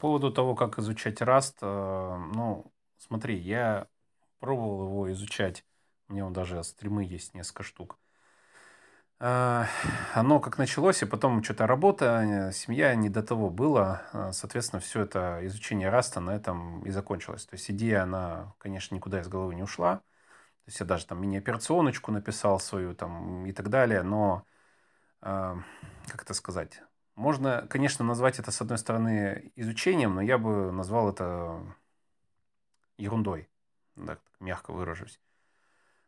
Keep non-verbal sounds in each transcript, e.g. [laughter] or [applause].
поводу того, как изучать Rust, э, ну, смотри, я пробовал его изучать, у меня даже стримы есть несколько штук. Э, оно как началось, и потом что-то работа, семья, не до того было. Э, соответственно, все это изучение Раста на этом и закончилось. То есть идея, она, конечно, никуда из головы не ушла. То есть я даже там мини-операционочку написал свою там и так далее, но, э, как это сказать, можно, конечно, назвать это, с одной стороны, изучением, но я бы назвал это ерундой, так, мягко выражусь.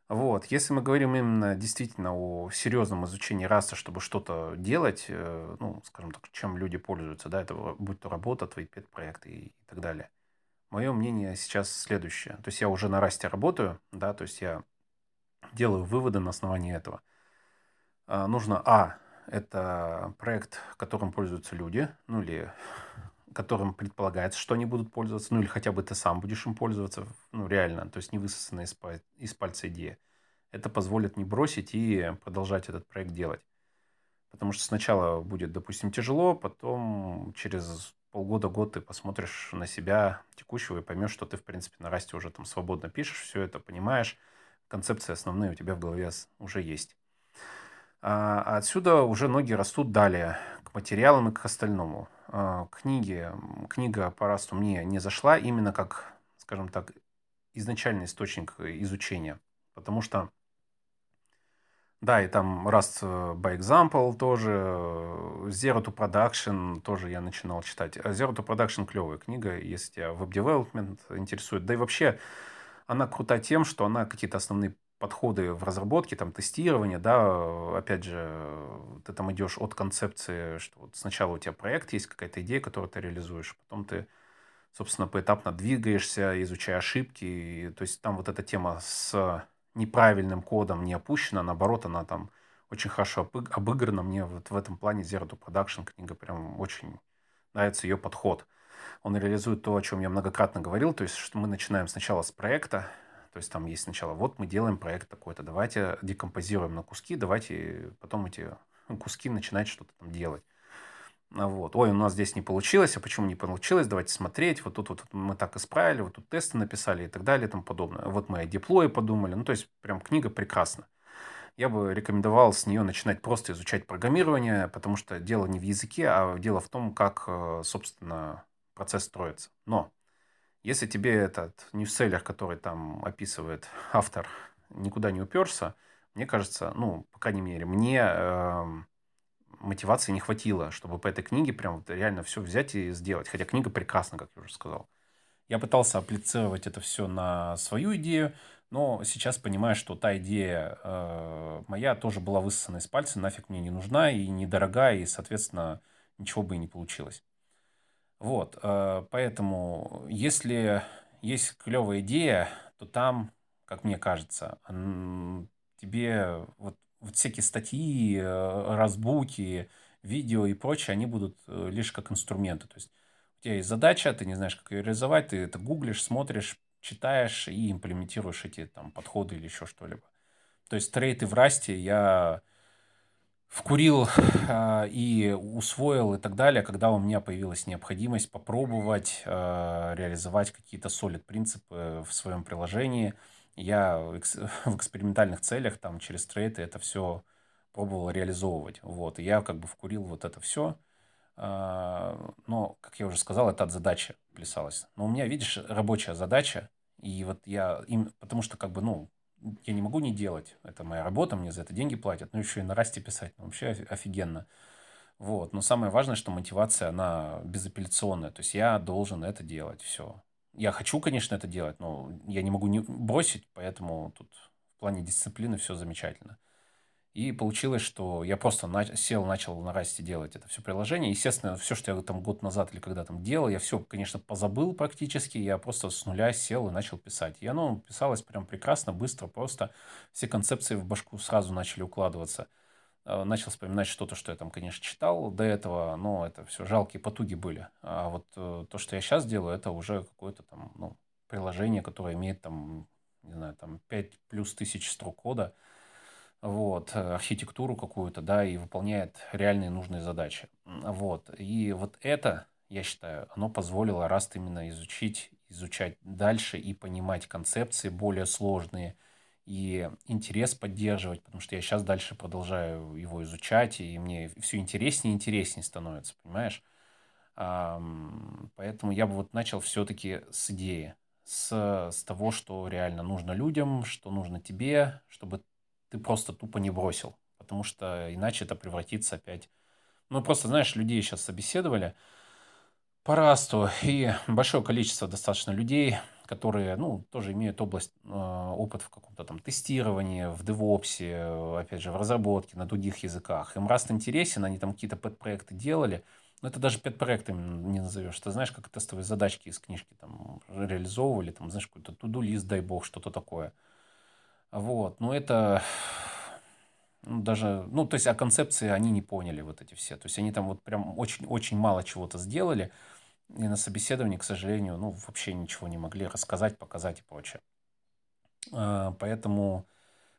Вот. Если мы говорим именно действительно о серьезном изучении расы, чтобы что-то делать, э, ну, скажем так, чем люди пользуются, да, это будь то работа, твои пет-проекты и так далее. Мое мнение сейчас следующее. То есть я уже на расте работаю, да, то есть я делаю выводы на основании этого. А, нужно, а, это проект, которым пользуются люди, ну или [laughs] которым предполагается, что они будут пользоваться, ну или хотя бы ты сам будешь им пользоваться, ну реально, то есть не высосанная из, из пальца идея. Это позволит не бросить и продолжать этот проект делать. Потому что сначала будет, допустим, тяжело, потом через полгода-год ты посмотришь на себя текущего и поймешь, что ты, в принципе, на расте уже там свободно пишешь, все это понимаешь, концепции основные у тебя в голове уже есть. А отсюда уже ноги растут далее, к материалам и к остальному. А, книги, книга по расту мне не зашла именно как, скажем так, изначальный источник изучения. Потому что, да, и там Rust by Example тоже, Zero to Production тоже я начинал читать. Zero to Production клевая книга, если тебя веб-девелопмент интересует. Да и вообще она крута тем, что она какие-то основные подходы в разработке, там, тестирование, да, опять же, ты там идешь от концепции, что вот сначала у тебя проект есть, какая-то идея, которую ты реализуешь, потом ты, собственно, поэтапно двигаешься, изучая ошибки, и, то есть там вот эта тема с неправильным кодом не опущена, наоборот, она там очень хорошо обыграна. Мне вот в этом плане Zero to Production книга прям очень нравится ее подход. Он реализует то, о чем я многократно говорил, то есть что мы начинаем сначала с проекта, то есть там есть сначала, вот мы делаем проект такой-то, давайте декомпозируем на куски, давайте потом эти куски начинать что-то там делать. А вот. Ой, у нас здесь не получилось, а почему не получилось? Давайте смотреть. Вот тут вот мы так исправили, вот тут тесты написали и так далее и тому подобное. Вот мы о диплое подумали. Ну, то есть, прям книга прекрасна. Я бы рекомендовал с нее начинать просто изучать программирование, потому что дело не в языке, а дело в том, как, э, собственно, процесс строится. Но если тебе этот ньюсселлер, который там описывает автор, никуда не уперся, мне кажется, ну, по крайней мере, мне э, мотивации не хватило, чтобы по этой книге прям вот реально все взять и сделать. Хотя книга прекрасна, как я уже сказал. Я пытался апплицировать это все на свою идею, но сейчас понимаю, что та идея э, моя тоже была высосана из пальца, нафиг мне не нужна и недорогая, и, соответственно, ничего бы и не получилось. Вот, э, поэтому, если есть клевая идея, то там, как мне кажется, тебе вот, вот всякие статьи, э, разбуки, видео и прочее, они будут э, лишь как инструменты. То есть у тебя есть задача, ты не знаешь, как ее реализовать, ты это гуглишь, смотришь, читаешь и имплементируешь эти там подходы или еще что-либо. То есть трейты в расте я вкурил э, и усвоил и так далее, когда у меня появилась необходимость попробовать э, реализовать какие-то солид принципы в своем приложении. Я в, экс [laughs] в экспериментальных целях там через трейты это все пробовал реализовывать. Вот. И я как бы вкурил вот это все. Э, но, как я уже сказал, это от задачи плясалось. Но у меня, видишь, рабочая задача. И вот я им, потому что как бы, ну, я не могу не делать. Это моя работа, мне за это деньги платят. Ну, еще и на расте писать. Ну, вообще офигенно. Вот. Но самое важное, что мотивация, она безапелляционная. То есть я должен это делать. Все. Я хочу, конечно, это делать, но я не могу не бросить, поэтому тут в плане дисциплины все замечательно. И получилось, что я просто на... сел, начал на расте делать это все приложение. Естественно, все, что я там год назад или когда там делал, я все, конечно, позабыл практически. Я просто с нуля сел и начал писать. И оно писалось прям прекрасно, быстро, просто. Все концепции в башку сразу начали укладываться. Э, начал вспоминать что-то, что я там, конечно, читал до этого, но это все жалкие потуги были. А вот э, то, что я сейчас делаю, это уже какое-то там, ну, приложение, которое имеет там, не знаю, там 5 плюс тысяч строк кода – вот, э, архитектуру какую-то, да, и выполняет реальные нужные задачи. Вот. И вот это я считаю, оно позволило Rust именно изучить, изучать дальше и понимать концепции более сложные, и интерес поддерживать, потому что я сейчас дальше продолжаю его изучать, и мне все интереснее и интереснее становится, понимаешь? Поэтому я бы вот начал все-таки с идеи, с, с того, что реально нужно людям, что нужно тебе, чтобы ты просто тупо не бросил, потому что иначе это превратится опять... Ну, просто, знаешь, людей сейчас собеседовали по расту, и большое количество достаточно людей которые, ну, тоже имеют область, э, опыт в каком-то там тестировании, в девопсе, опять же, в разработке на других языках. Им Rust интересен, они там какие-то пэт-проекты делали, но это даже пэт-проектами не назовешь. Ты знаешь, как тестовые задачки из книжки там реализовывали, там, знаешь, какой-то туду-лист, дай бог, что-то такое. Вот, но это ну, даже, ну, то есть, о концепции они не поняли вот эти все. То есть, они там вот прям очень-очень мало чего-то сделали, и на собеседовании, к сожалению, ну, вообще ничего не могли рассказать, показать и прочее. А, поэтому,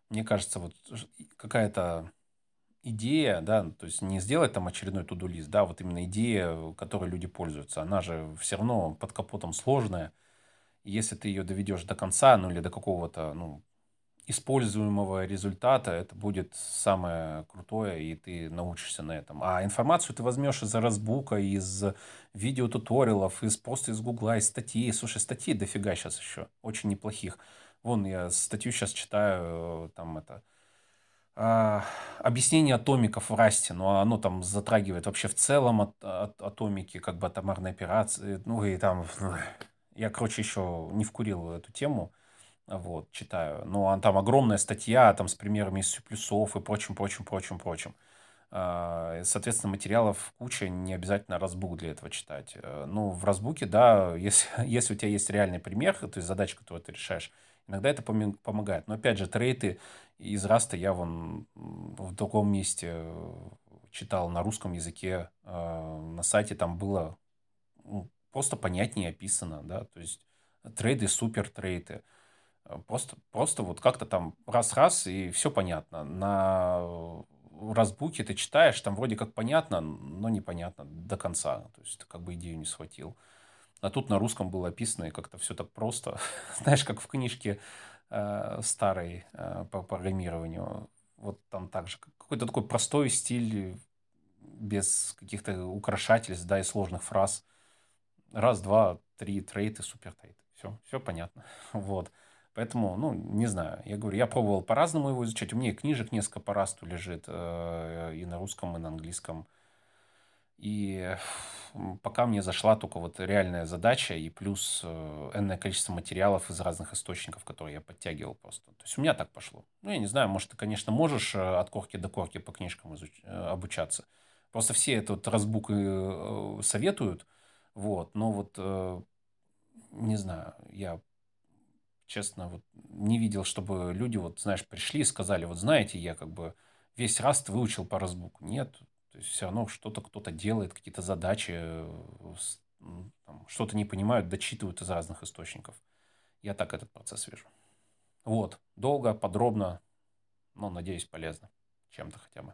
мне кажется, вот какая-то идея, да, то есть не сделать там очередной туду-лист, да, вот именно идея, которой люди пользуются, она же все равно под капотом сложная. Если ты ее доведешь до конца, ну или до какого-то, ну, используемого результата, это будет самое крутое, и ты научишься на этом. А информацию ты возьмешь из разбука, из видеотуториалов, из просто из гугла, из статей. Слушай, статьи дофига сейчас еще, очень неплохих. Вон, я статью сейчас читаю, там это, а, объяснение атомиков в расте, но оно там затрагивает вообще в целом от, от, атомики, как бы атомарные операции, ну и там, я, короче, еще не вкурил эту тему, вот, читаю. Но там огромная статья там с примерами из плюсов и прочим, прочим, прочим, прочим. А, соответственно, материалов куча, не обязательно разбук для этого читать. Э, ну, в разбуке, да, [laughs] если, если у тебя есть реальный пример, то есть задача, которую ты решаешь, иногда это помогает. Но, опять же, трейты из Раста я вон в другом месте э, читал на русском языке, э, на сайте там было ну, просто понятнее описано, да, то есть трейды, супер трейды. Э, просто, просто вот как-то там раз-раз, и все понятно. На разбуке ты читаешь, там вроде как понятно, но непонятно до конца. То есть ты как бы идею не схватил. А тут на русском было описано, и как-то все так просто. [laughs] Знаешь, как в книжке э, старой э, по программированию. Вот там также какой-то такой простой стиль, без каких-то украшательств, да, и сложных фраз. Раз, два, три, трейты, супер трейты. Все, все понятно. [laughs] Вот. Поэтому, ну, не знаю. Я говорю, я пробовал по-разному его изучать. У меня книжек несколько по расту лежит э, и на русском, и на английском. И пока мне зашла только вот реальная задача и плюс э, энное количество материалов из разных источников, которые я подтягивал просто. То есть у меня так пошло. Ну, я не знаю, может, ты, конечно, можешь э, от корки до корки по книжкам изуч... обучаться. Просто все этот разбук советуют, вот, но вот не знаю, я честно, вот не видел, чтобы люди, вот, знаешь, пришли и сказали, вот знаете, я как бы весь раст выучил по разбуку. Нет, то есть все равно что-то кто-то делает, какие-то задачи, э, что-то не понимают, дочитывают из разных источников. Я так этот процесс вижу. Вот, долго, подробно, но, надеюсь, полезно чем-то хотя бы.